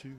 two,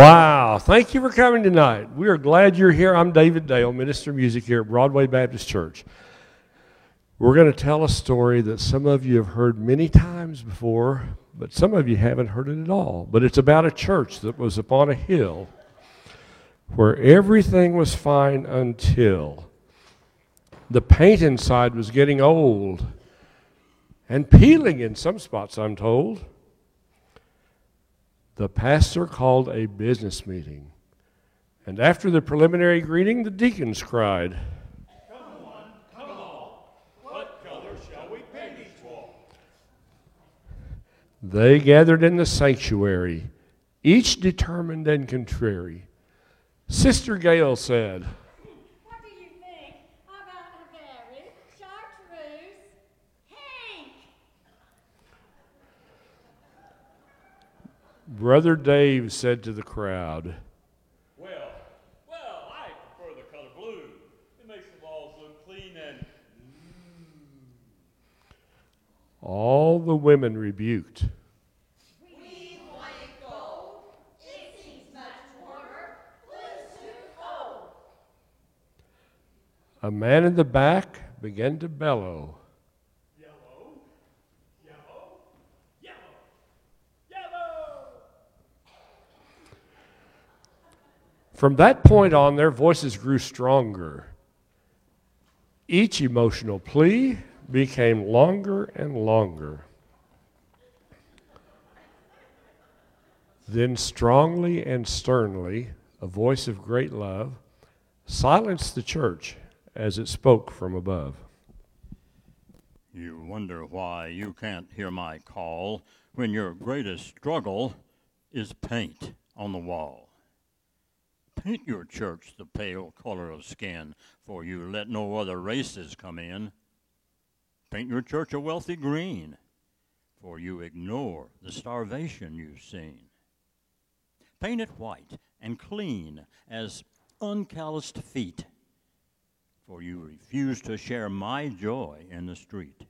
Wow. Thank you for coming tonight. We are glad you're here. I'm David Dale, Minister of Music here at Broadway Baptist Church. We're going to tell a story that some of you have heard many times before, but some of you haven't heard it at all. But it's about a church that was upon a hill where everything was fine until the paint inside was getting old and peeling in some spots, I'm told. The pastor called a business meeting. And after the preliminary greeting, the deacons cried, Come on, come on. What color shall we paint each wall? They gathered in the sanctuary, each determined and contrary. Sister Gail said, What do you think about a very chartreuse Hank? Brother Dave said to the crowd, Well, well, I prefer the color blue. It makes the walls look clean and mm. All the women rebuked. We want gold. It seems much warmer. Blue's too cold. A man in the back began to bellow. From that point on, their voices grew stronger. Each emotional plea became longer and longer. Then, strongly and sternly, a voice of great love silenced the church as it spoke from above. You wonder why you can't hear my call when your greatest struggle is paint on the wall. Paint your church the pale color of skin, for you let no other races come in. Paint your church a wealthy green, for you ignore the starvation you've seen. Paint it white and clean as uncalloused feet, for you refuse to share my joy in the street.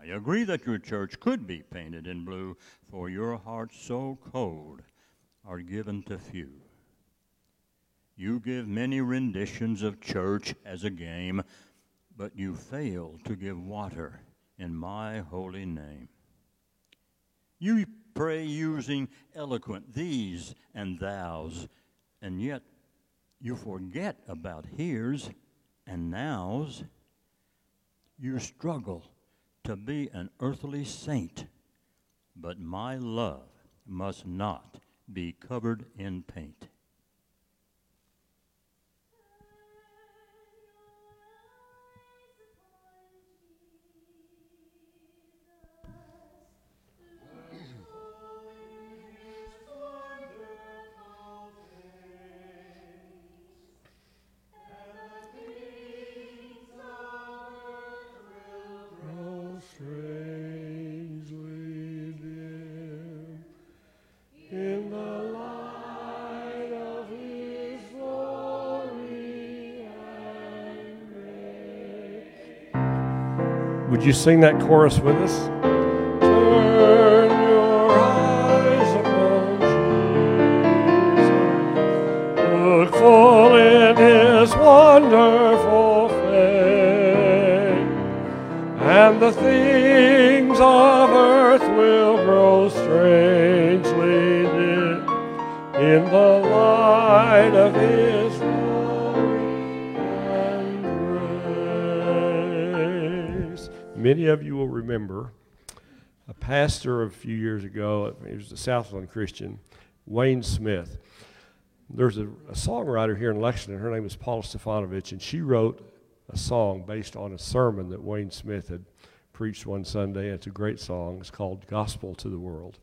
I agree that your church could be painted in blue, for your hearts so cold are given to few. You give many renditions of church as a game, but you fail to give water in my holy name. You pray using eloquent thees and thous, and yet you forget about here's and now's. You struggle to be an earthly saint, but my love must not be covered in paint. You sing that chorus with us? Full in his wonderful face, and the things pastor a few years ago, he was a Southland Christian, Wayne Smith. There's a, a songwriter here in Lexington, her name is Paula Stefanovich, and she wrote a song based on a sermon that Wayne Smith had preached one Sunday. It's a great song. It's called Gospel to the World.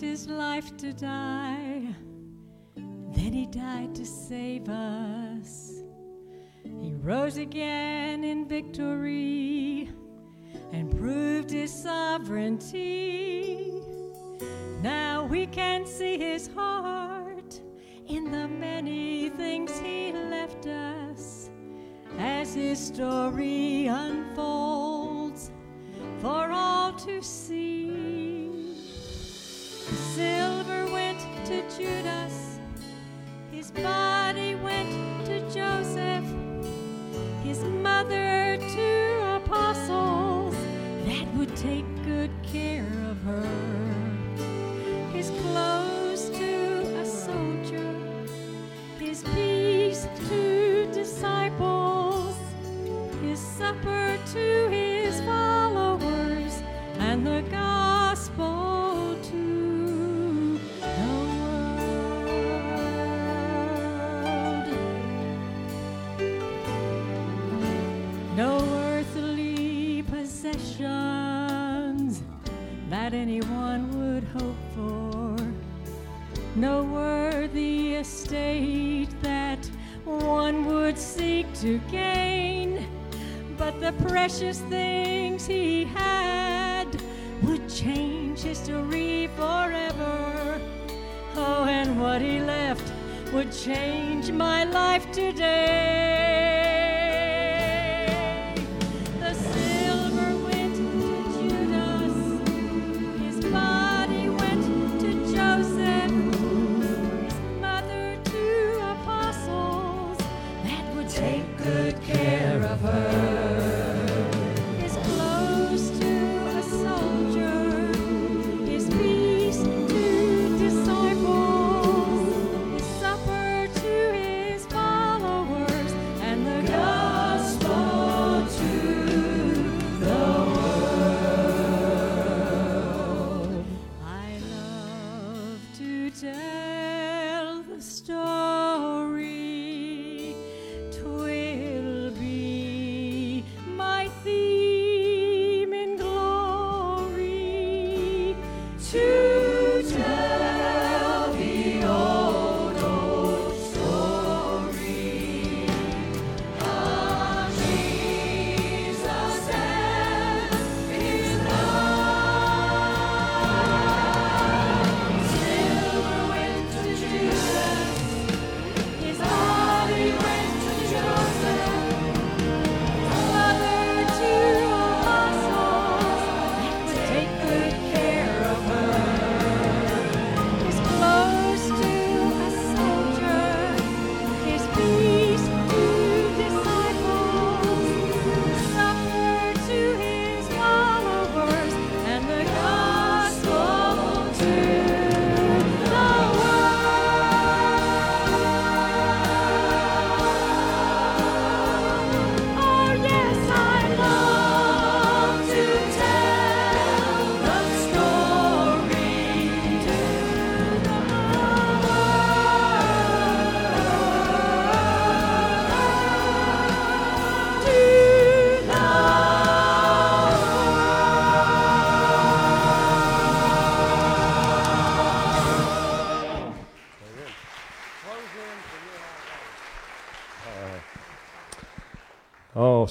His life to die, then he died to save us. He rose again in victory and proved his sovereignty. Now we can see his heart in the many things he left us as his story unfolds for all to see. Precious things he had would change history forever. Oh, and what he left would change my life today.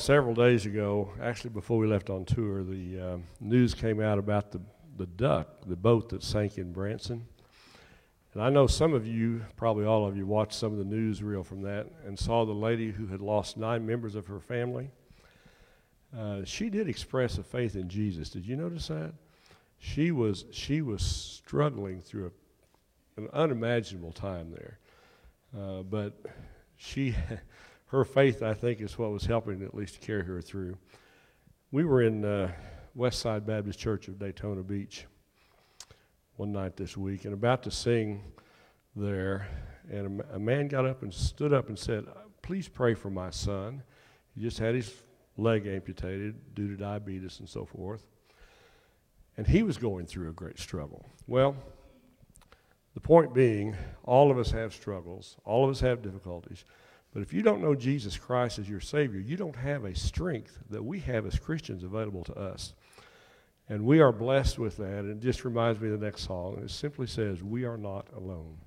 Several days ago, actually before we left on tour, the um, news came out about the, the duck, the boat that sank in Branson. And I know some of you, probably all of you, watched some of the newsreel from that and saw the lady who had lost nine members of her family. Uh, she did express a faith in Jesus. Did you notice that? She was she was struggling through a, an unimaginable time there, uh, but she her faith, I think, is what was helping at least carry her through. We were in uh, Westside Baptist Church of Daytona Beach one night this week and about to sing there, and a, a man got up and stood up and said, "Please pray for my son. He just had his leg amputated due to diabetes and so forth." And he was going through a great struggle. Well, the point being, all of us have struggles, all of us have difficulties. But if you don't know Jesus Christ as your Savior, you don't have a strength that we have as Christians available to us. And we are blessed with that. And it just reminds me of the next song. It simply says, We are not alone.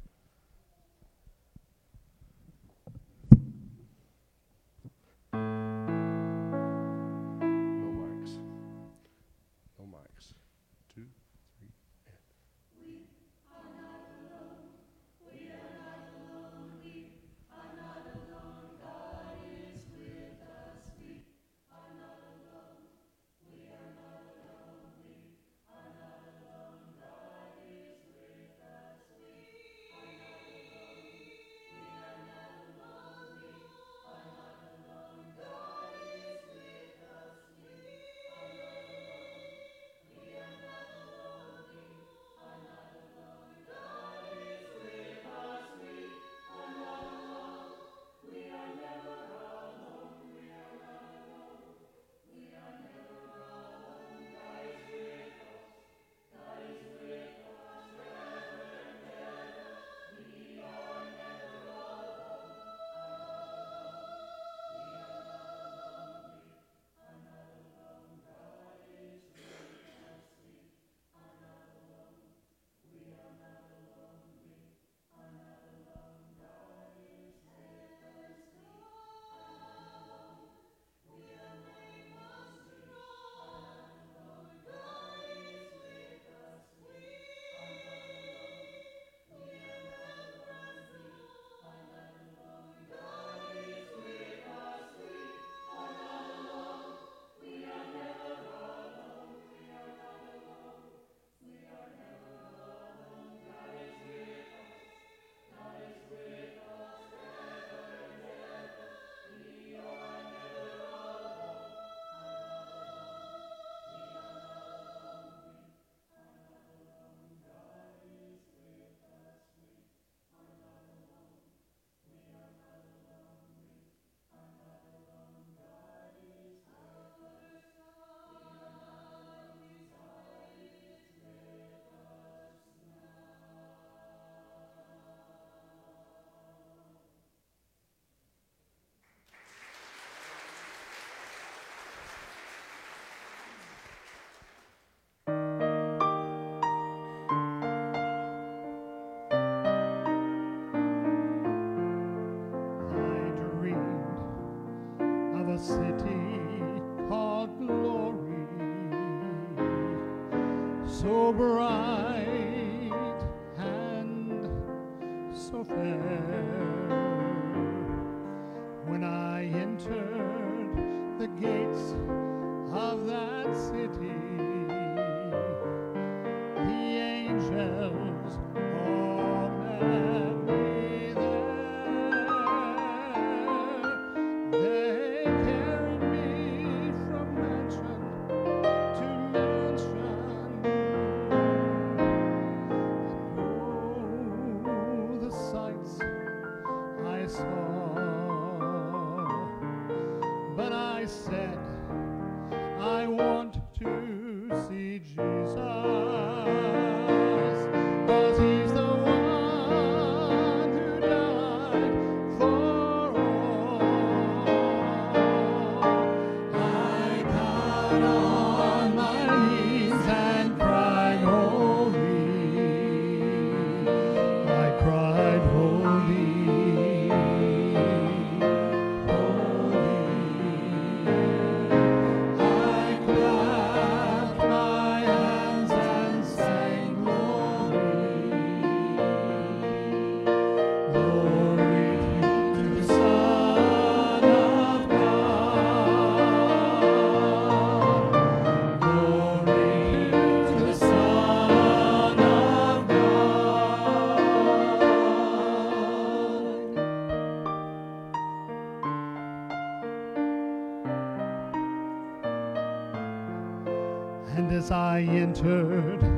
So I entered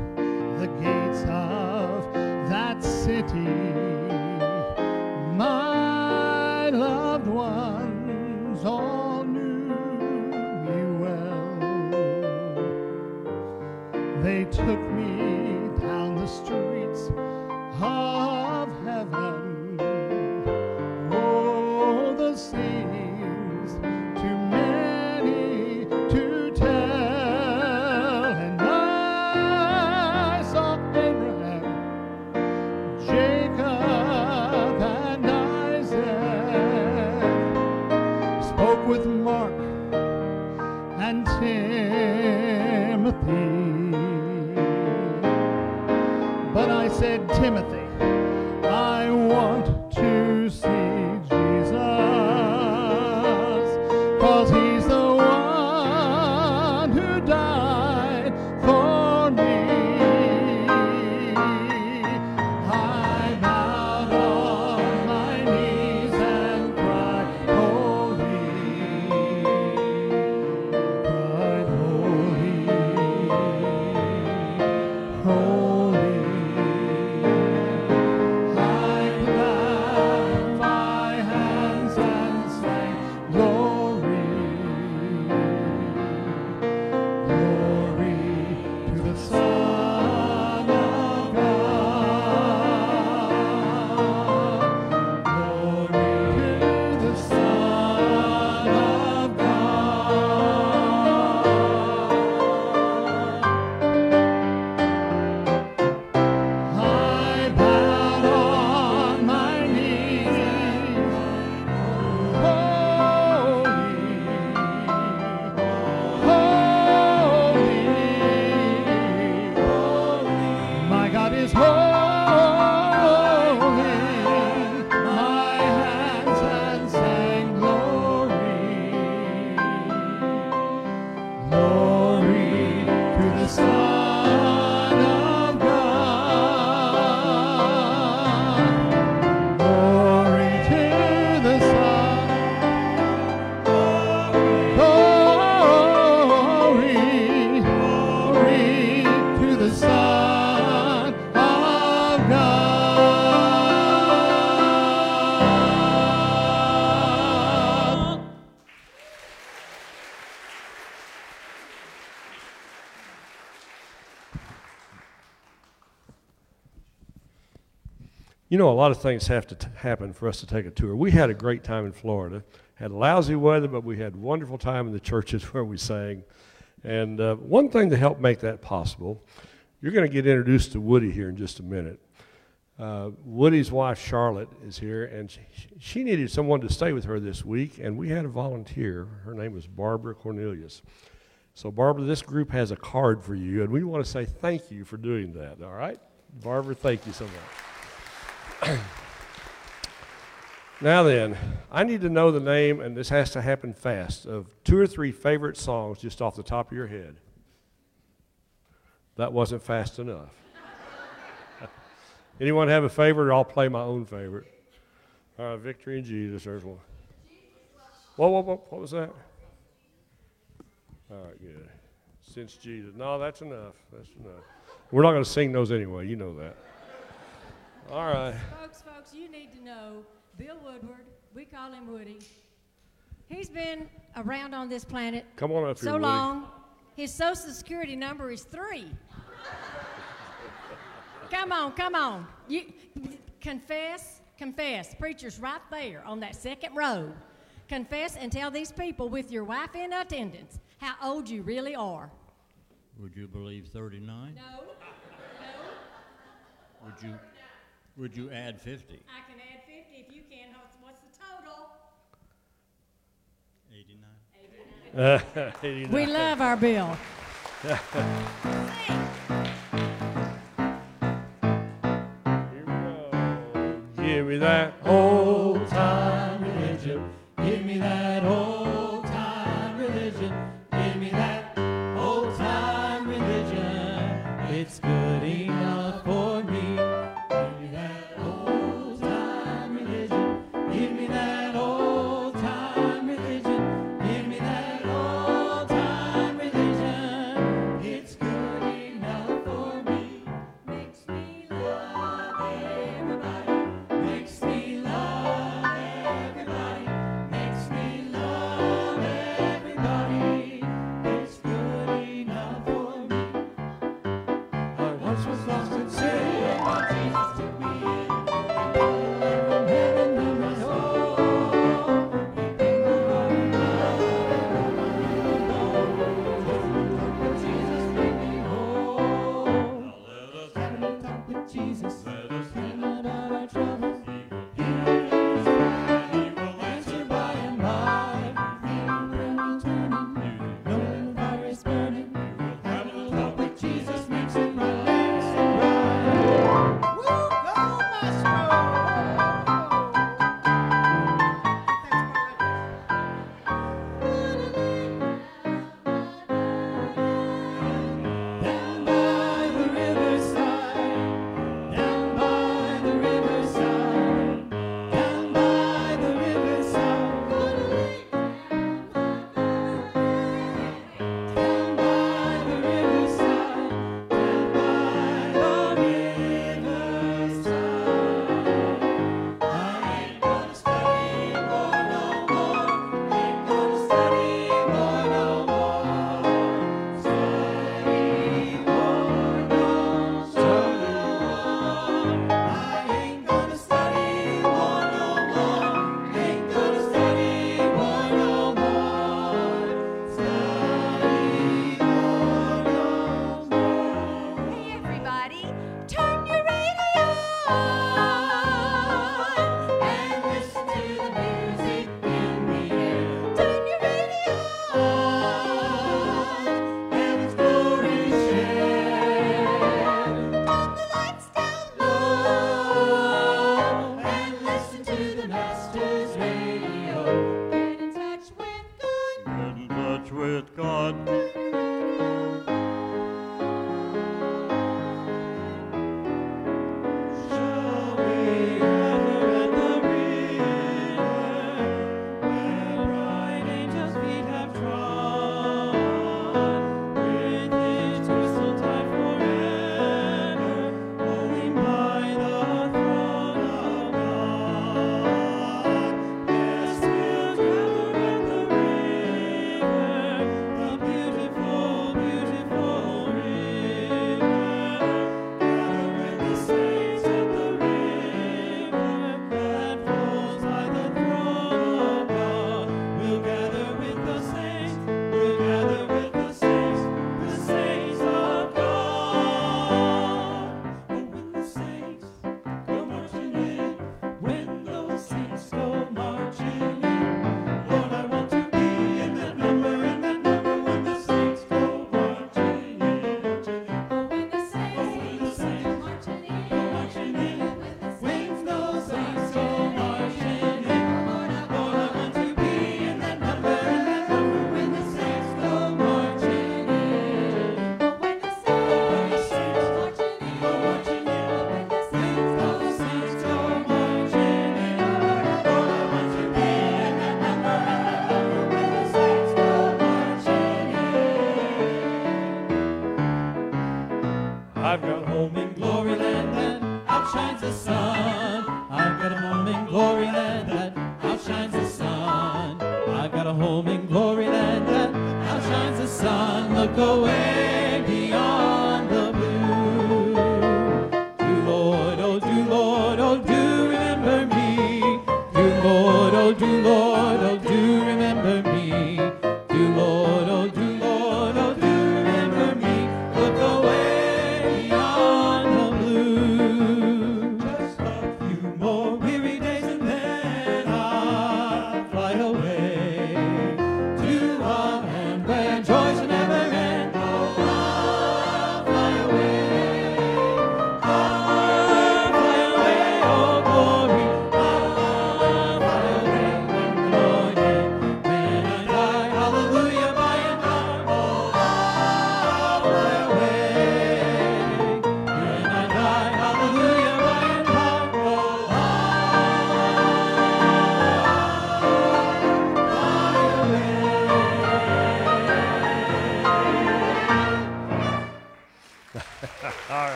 You know, a lot of things have to t- happen for us to take a tour. We had a great time in Florida. Had lousy weather, but we had a wonderful time in the churches where we sang. And uh, one thing to help make that possible, you're going to get introduced to Woody here in just a minute. Uh, Woody's wife Charlotte is here, and she, she needed someone to stay with her this week, and we had a volunteer. Her name was Barbara Cornelius. So, Barbara, this group has a card for you, and we want to say thank you for doing that. All right, Barbara, thank you so much. Now then, I need to know the name, and this has to happen fast, of two or three favorite songs just off the top of your head. That wasn't fast enough. Anyone have a favorite, I'll play my own favorite? All right, Victory in Jesus, there's one. Whoa, whoa, whoa, what was that? All right, good. Since Jesus. No, that's enough. That's enough. We're not going to sing those anyway, you know that. All right. Folks, folks, you need to know Bill Woodward. We call him Woody. He's been around on this planet Come on up here, so Woody. long. His social security number is three. come on, come on. You confess, confess. Preacher's right there on that second row. Confess and tell these people with your wife in attendance how old you really are. Would you believe 39? No, no. Would you, would you add 50? I can add 50 if you can. What's- What's the total? 89? 89. We love our Bill. Here we go. Give me that old time religion. Give me that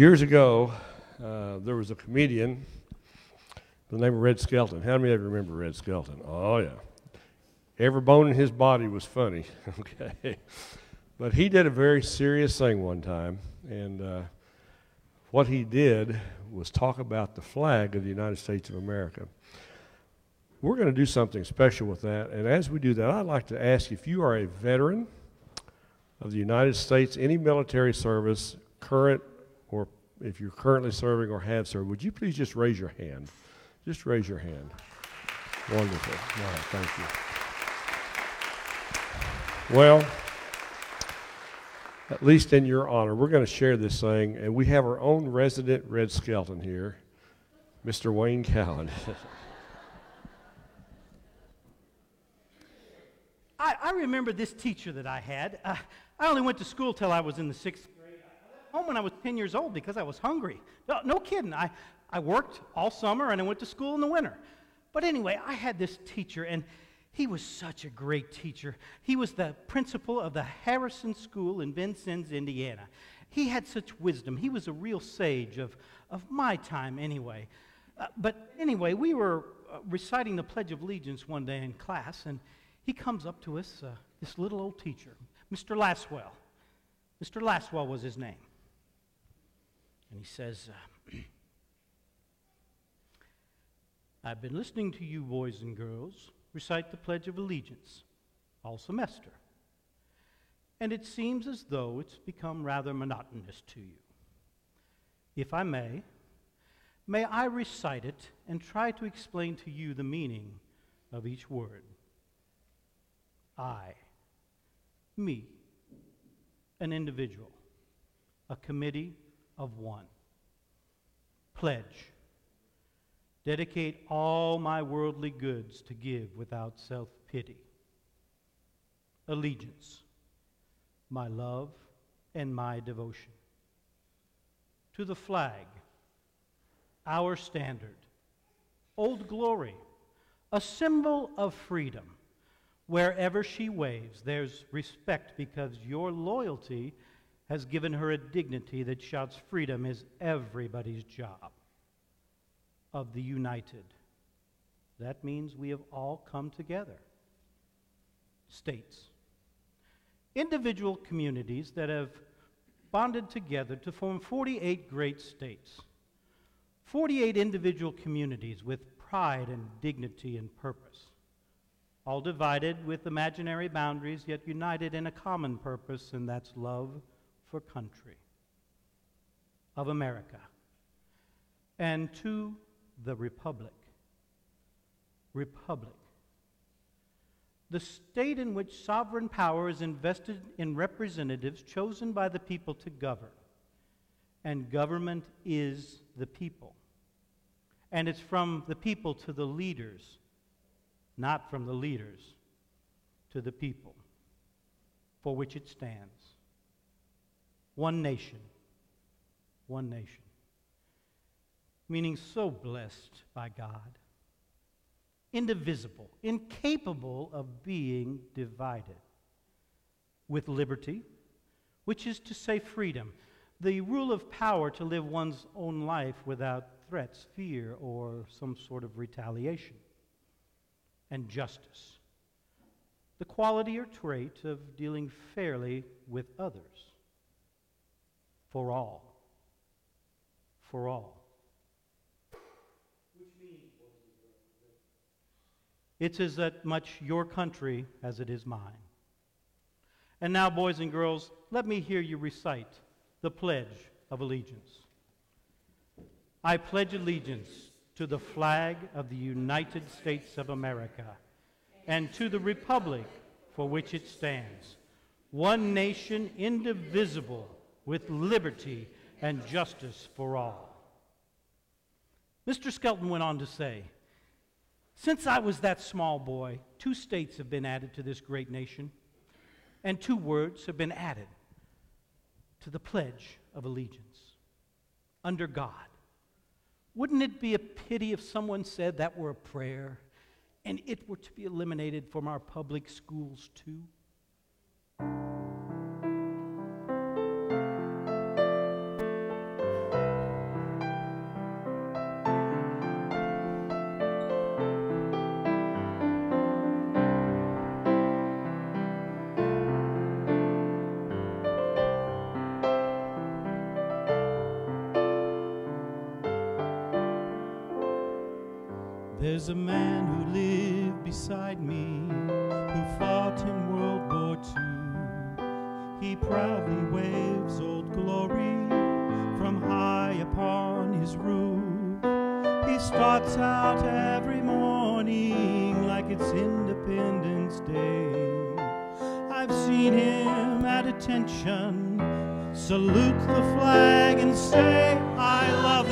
Years ago, uh, there was a comedian by the name of Red Skelton. How many of you remember Red Skelton? Oh, yeah. Every bone in his body was funny, okay? But he did a very serious thing one time, and uh, what he did was talk about the flag of the United States of America. We're going to do something special with that, and as we do that, I'd like to ask if you are a veteran of the United States, any military service, current, or if you're currently serving or have served, would you please just raise your hand? Just raise your hand. Wonderful. Right, thank you. Well, at least in your honor, we're going to share this thing, and we have our own resident Red Skelton here, Mr. Wayne Cowan. I, I remember this teacher that I had. Uh, I only went to school till I was in the sixth home when I was 10 years old because I was hungry. No, no kidding. I, I worked all summer and I went to school in the winter. But anyway, I had this teacher, and he was such a great teacher. He was the principal of the Harrison School in Vincennes, Indiana. He had such wisdom. He was a real sage of, of my time, anyway. Uh, but anyway, we were uh, reciting the Pledge of Allegiance one day in class, and he comes up to us, uh, this little old teacher, Mr. Lasswell. Mr. Lasswell was his name. And he says, uh, I've been listening to you, boys and girls, recite the Pledge of Allegiance all semester. And it seems as though it's become rather monotonous to you. If I may, may I recite it and try to explain to you the meaning of each word? I, me, an individual, a committee of one. Pledge. Dedicate all my worldly goods to give without self pity. Allegiance. My love and my devotion. To the flag. Our standard. Old glory. A symbol of freedom. Wherever she waves, there's respect because your loyalty has given her a dignity that shouts freedom is everybody's job. Of the united. That means we have all come together. States. Individual communities that have bonded together to form 48 great states. 48 individual communities with pride and dignity and purpose all divided with imaginary boundaries, yet united in a common purpose, and that's love for country of America and to the Republic. Republic. The state in which sovereign power is invested in representatives chosen by the people to govern. And government is the people. And it's from the people to the leaders not from the leaders to the people for which it stands. One nation, one nation. Meaning so blessed by God, indivisible, incapable of being divided, with liberty, which is to say, freedom, the rule of power to live one's own life without threats, fear, or some sort of retaliation, and justice, the quality or trait of dealing fairly with others, for all, for all. It's as that much your country as it is mine. And now, boys and girls, let me hear you recite the Pledge of Allegiance. I pledge allegiance to the flag of the United States of America and to the republic for which it stands, one nation indivisible with liberty and justice for all. Mr. Skelton went on to say, Since I was that small boy, two states have been added to this great nation, and two words have been added to the Pledge of Allegiance under God. Wouldn't it be a pity if someone said that were a prayer and it were to be eliminated from our public schools too?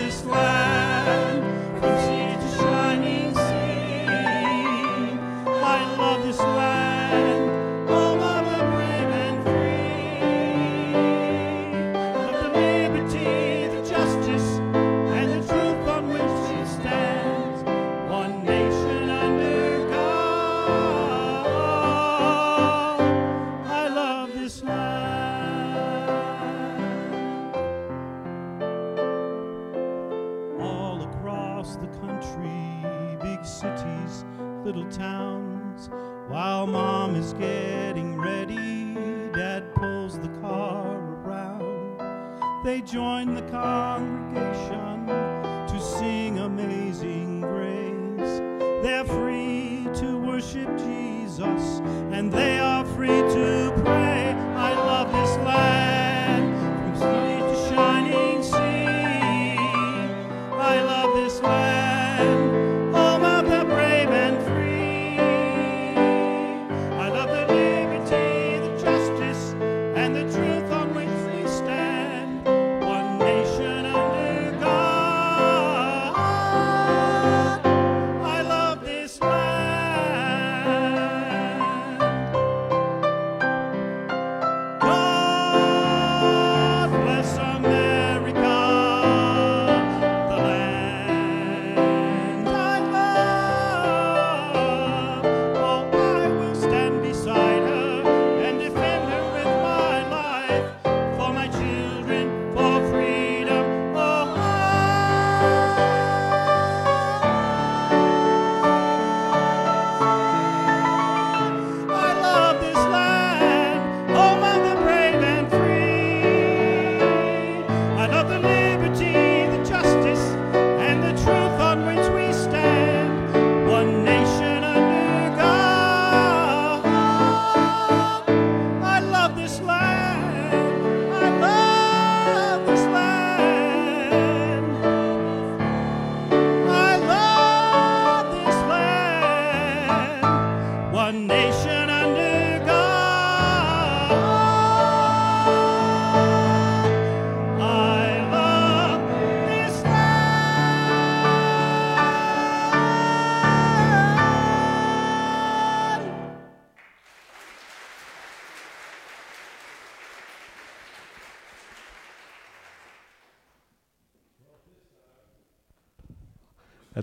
This land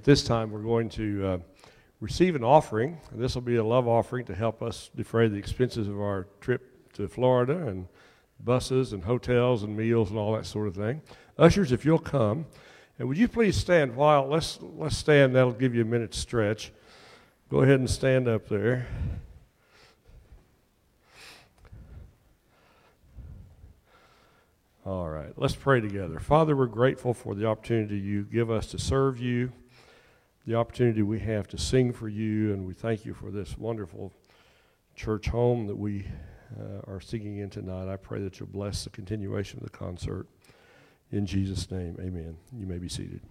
this time, we're going to uh, receive an offering. This will be a love offering to help us defray the expenses of our trip to Florida and buses and hotels and meals and all that sort of thing. Ushers, if you'll come, and would you please stand while let's let's stand. That'll give you a minute stretch. Go ahead and stand up there. All right, let's pray together. Father, we're grateful for the opportunity you give us to serve you, the opportunity we have to sing for you, and we thank you for this wonderful church home that we uh, are singing in tonight. I pray that you'll bless the continuation of the concert. In Jesus' name, amen. You may be seated.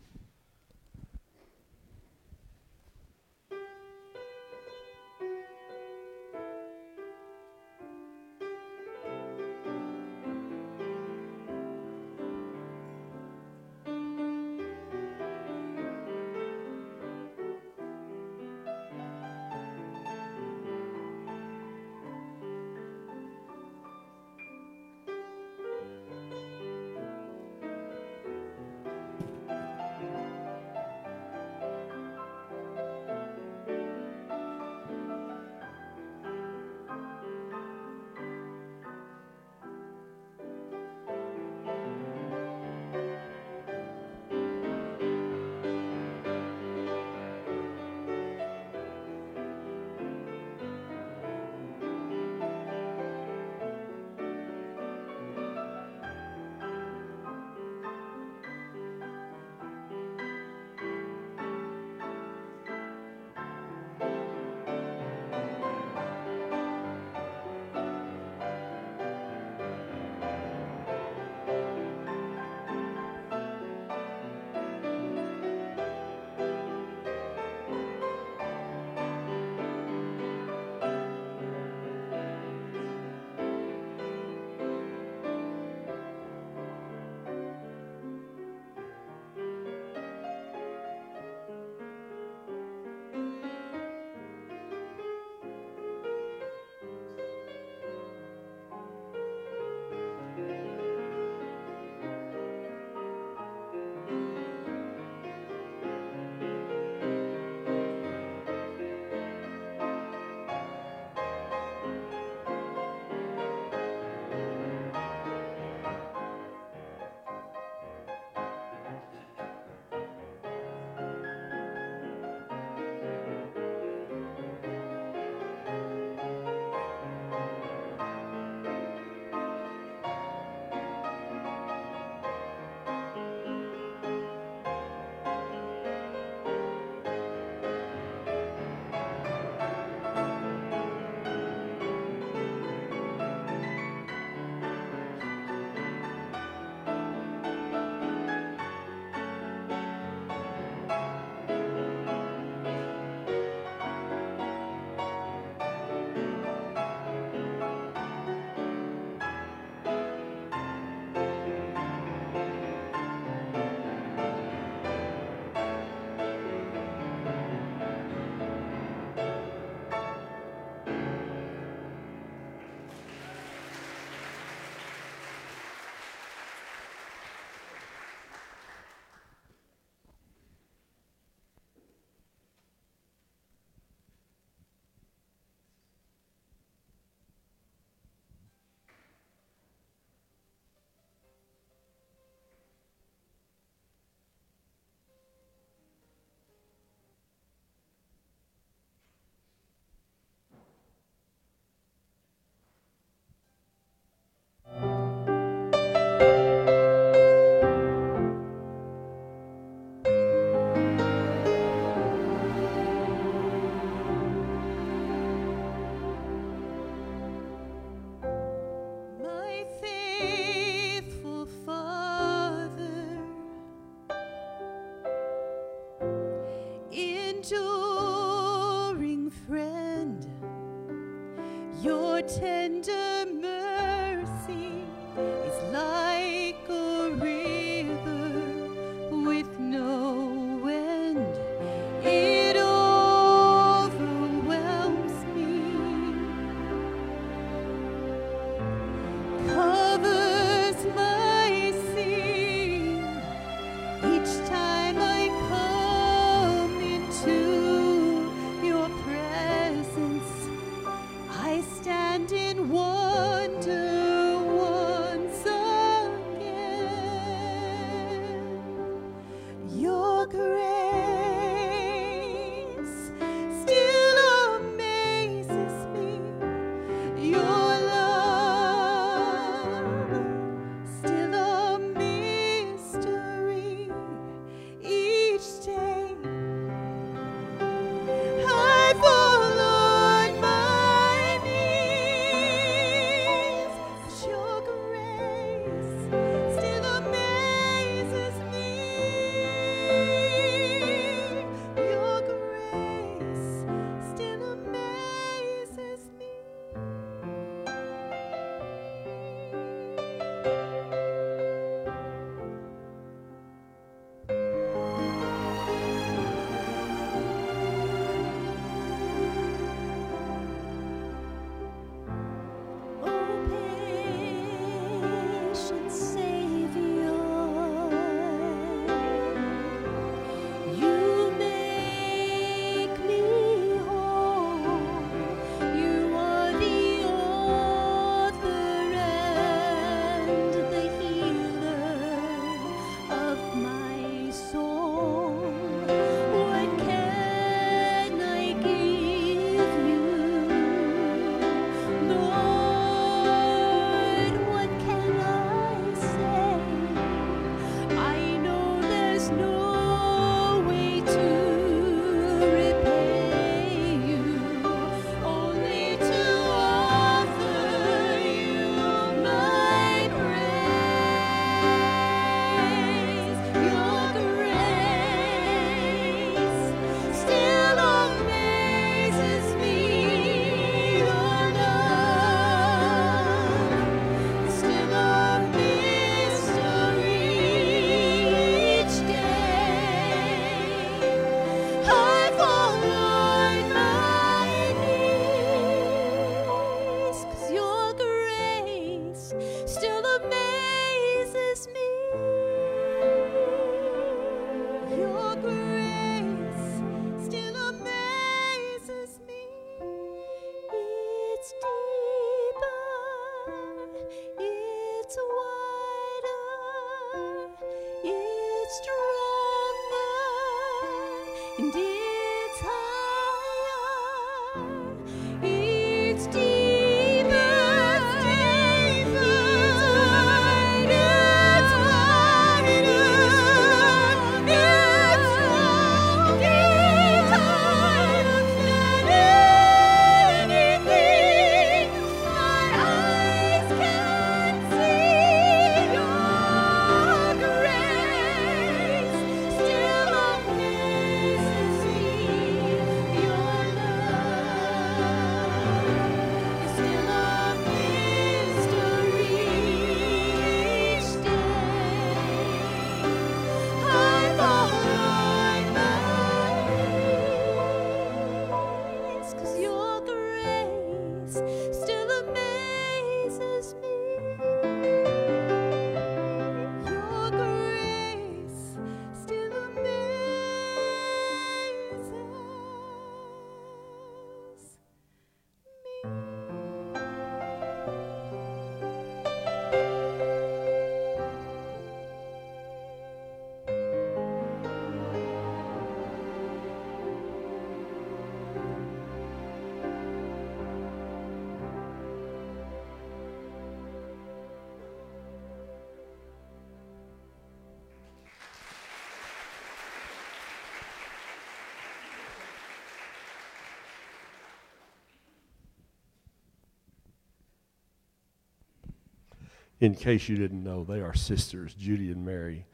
In case you didn't know, they are sisters, Judy and Mary.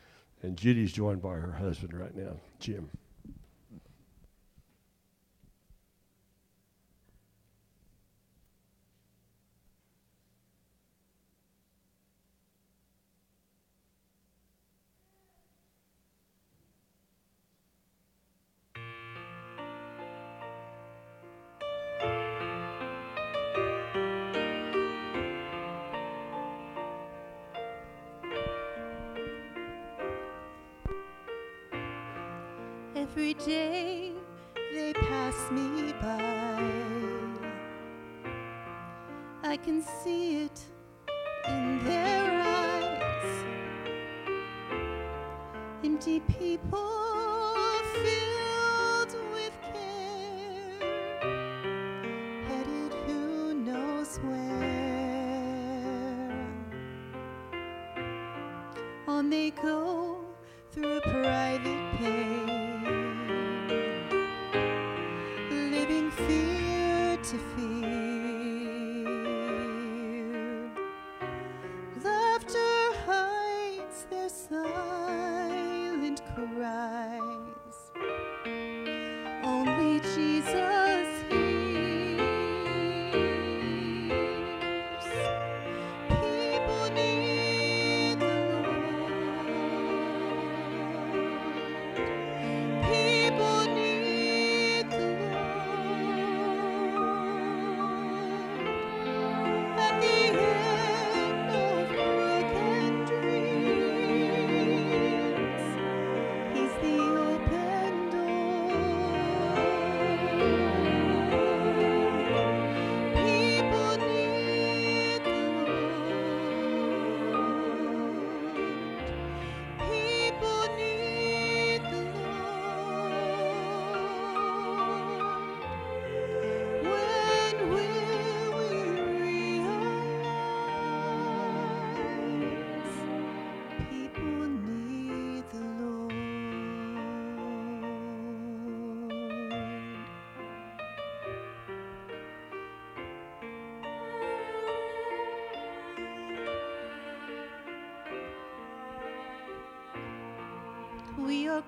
And Judy's joined by her husband right now, Jim. Every day they pass me by. I can see it in their eyes. Empty people filled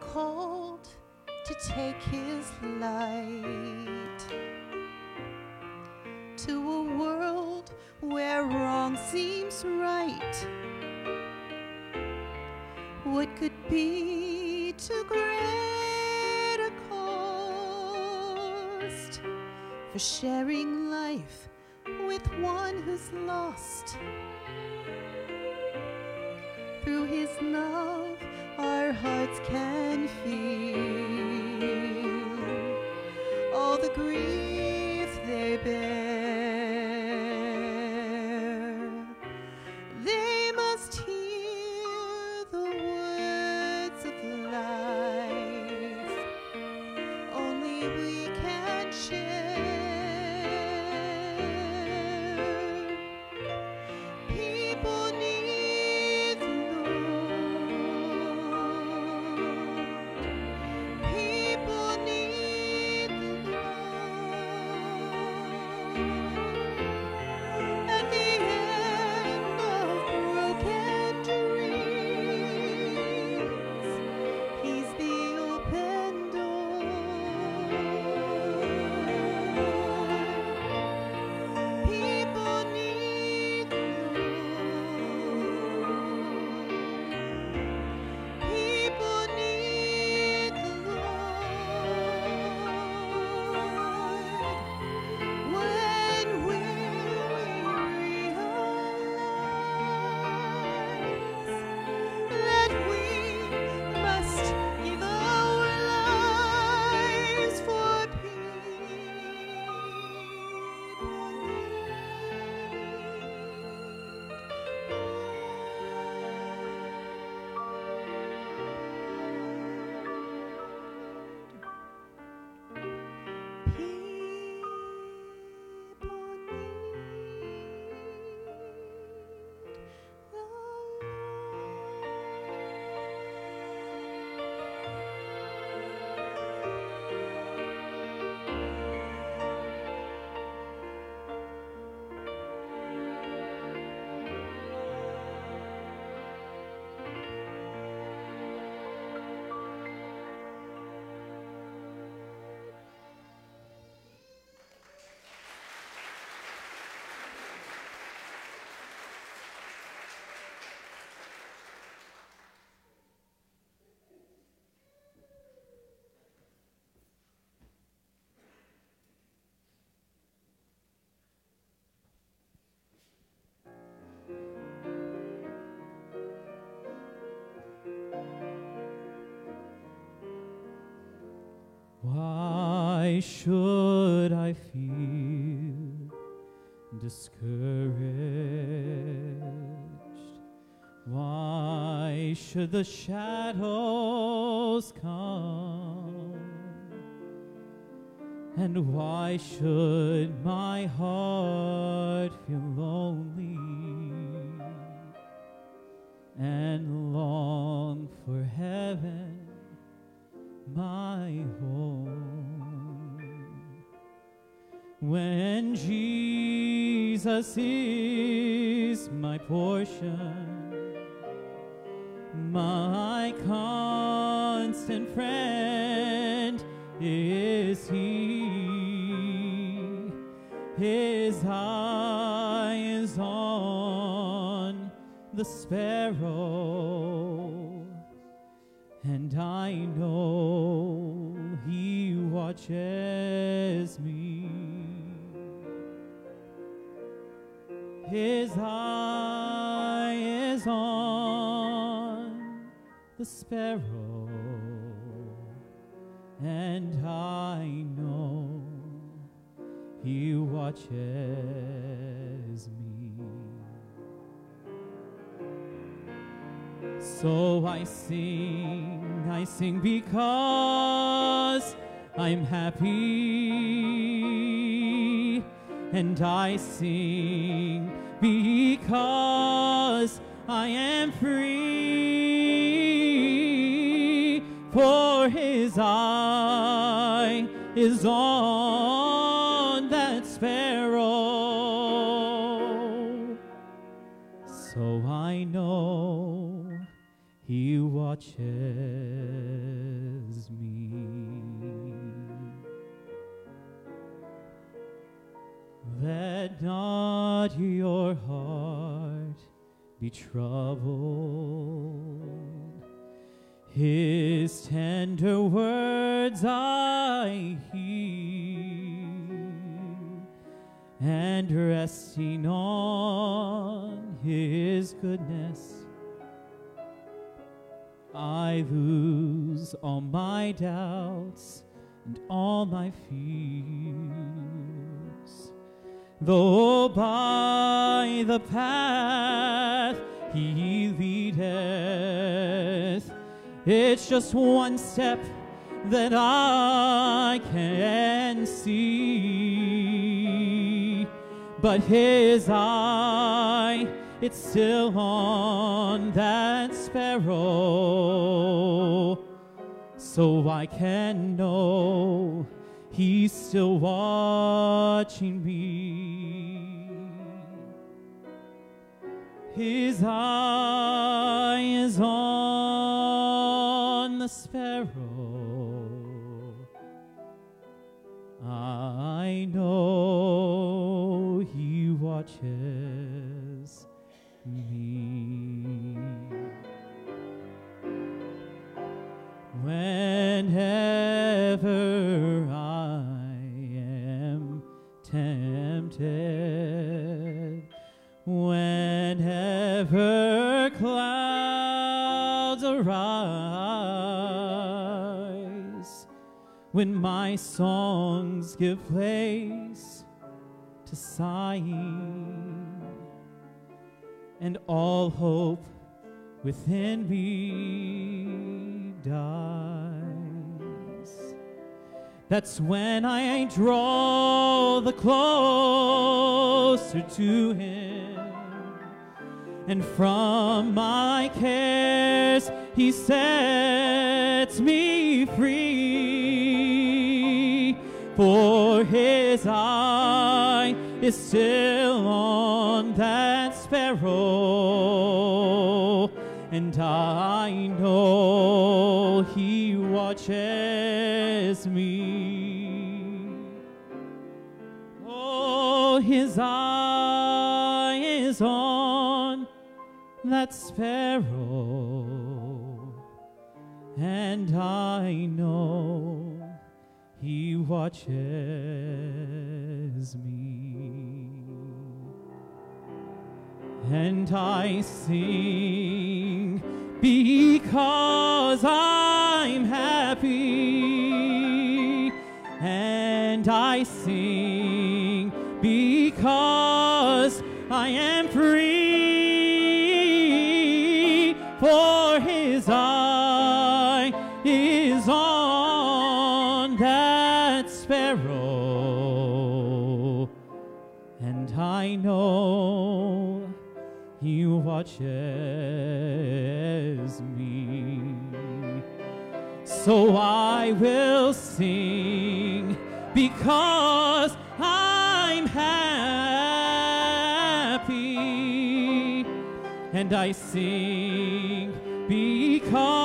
Called to take His light to a world where wrong seems right. What could be too great a cost for sharing life with one who's lost? Through His love, hearts can feel all the grief they bear. Should I feel discouraged? Why should the shadows come? And why should my heart feel lonely Is my portion, my constant friend is He. His eye is on the sparrow, and I know He watches me. His eye is on the sparrow, and I know He watches me. So I sing, I sing because I'm happy, and I sing because I am free. For his eye is on that sparrow. So I know he watches Let not your heart be troubled. His tender words I hear, and resting on His goodness, I lose all my doubts and all my fears. Though by the path he leadeth, it's just one step that I can see. But his eye, it's still on that sparrow. So I can know he's still watching me. His eye is on the sparrow. I know he watches me. Whenever I tempted, whenever clouds arise, when my songs give place to sighing, and all hope within me dies. That's when I draw the closer to Him, and from my cares He sets me free. For His eye is still on that sparrow, and I know He watches me. His eye is on that sparrow, and I know He watches me. And I sing because I'm happy. And I sing I am free. For his eye is on that sparrow, and I know he watches me. So I will sing because And I sing because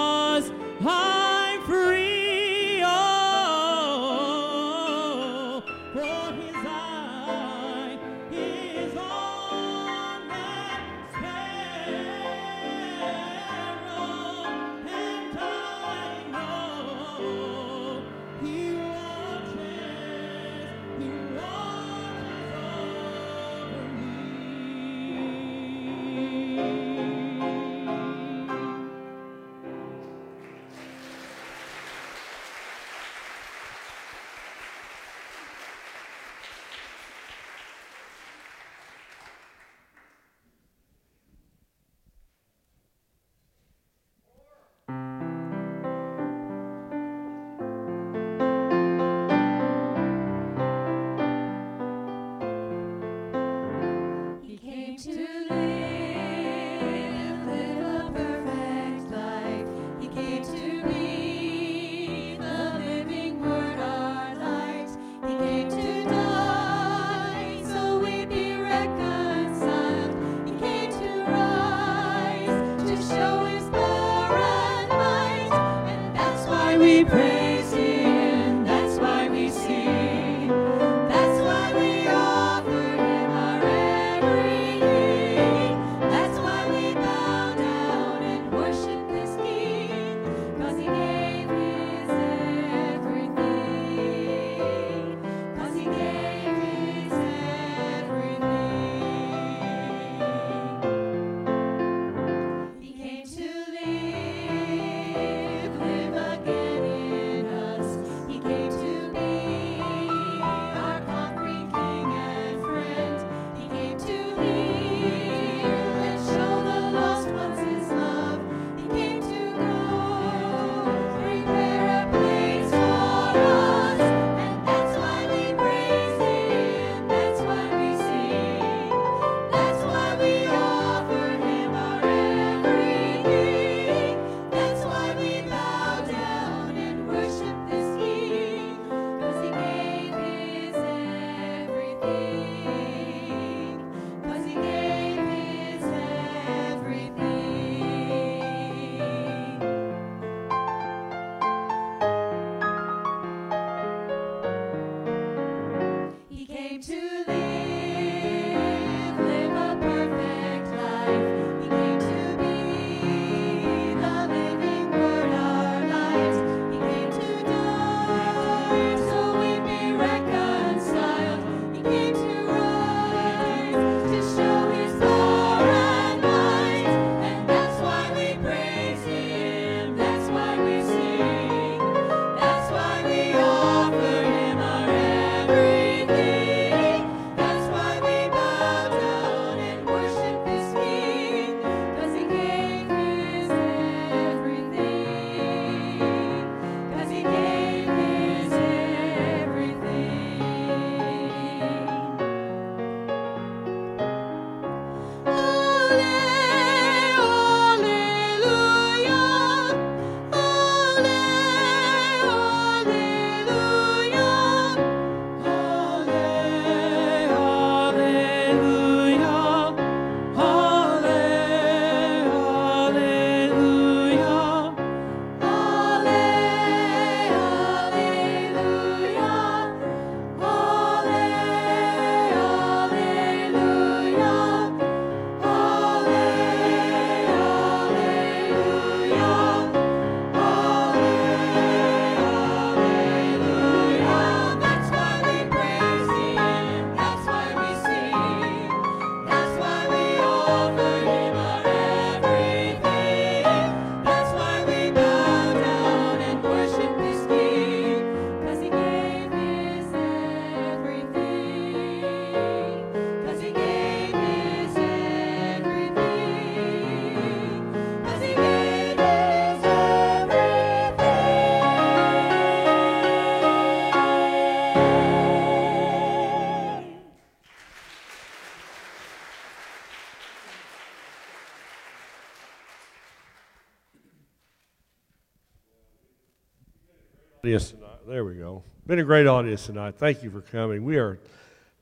audience tonight. There we go. Been a great audience tonight. Thank you for coming. We are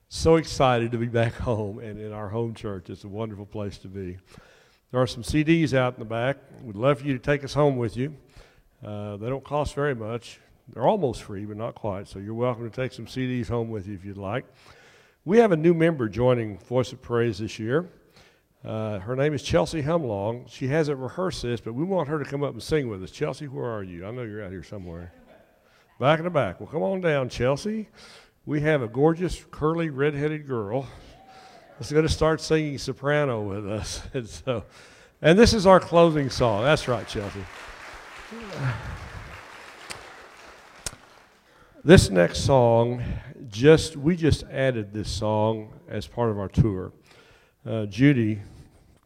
so excited to be back home and in our home church. It's a wonderful place to be. There are some CDs out in the back. We'd love for you to take us home with you. Uh, they don't cost very much. They're almost free, but not quite. So you're welcome to take some CDs home with you if you'd like. We have a new member joining Voice of Praise this year. Uh, her name is Chelsea Humlong. She hasn't rehearsed this, but we want her to come up and sing with us. Chelsea, where are you? I know you're out here somewhere. Back in the back. Well, come on down, Chelsea. We have a gorgeous, curly, red-headed girl that's going to start singing soprano with us. And so, and this is our closing song. That's right, Chelsea. This next song, just we just added this song as part of our tour. Uh, Judy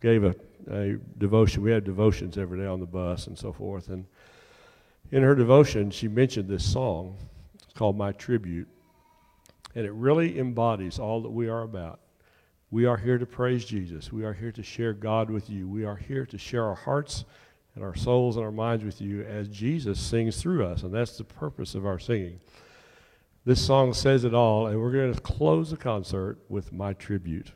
gave a, a devotion. We had devotions every day on the bus and so forth. And in her devotion, she mentioned this song. It's called My Tribute. And it really embodies all that we are about. We are here to praise Jesus. We are here to share God with you. We are here to share our hearts and our souls and our minds with you as Jesus sings through us. And that's the purpose of our singing. This song says it all, and we're going to close the concert with My Tribute.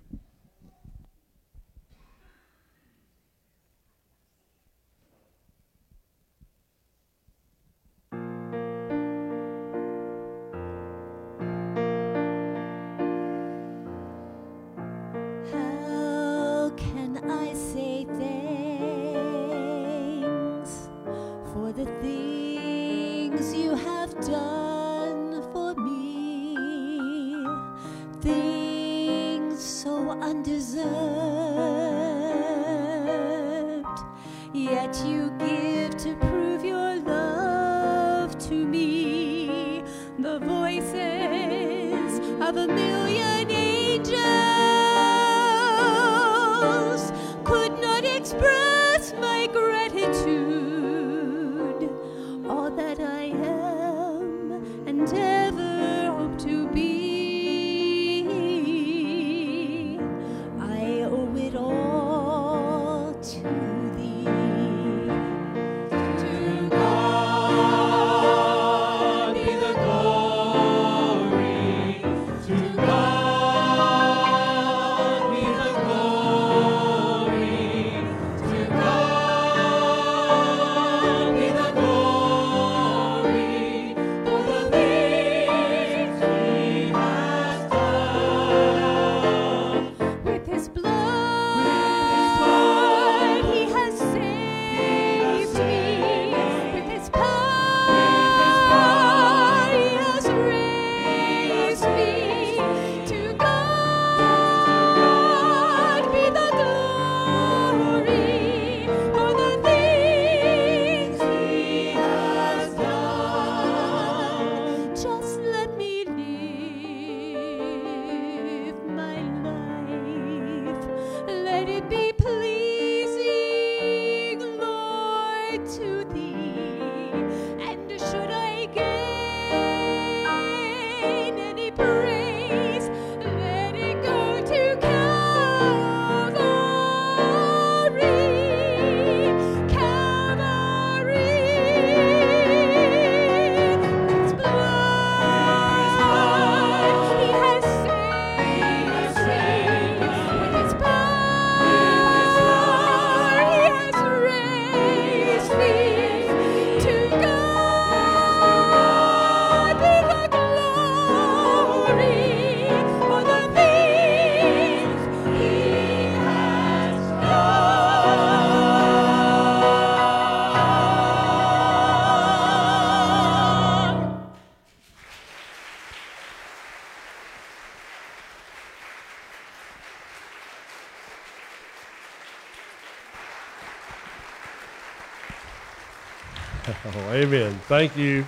Amen. Thank you.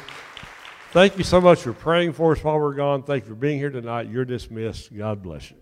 Thank you so much for praying for us while we're gone. Thank you for being here tonight. You're dismissed. God bless you.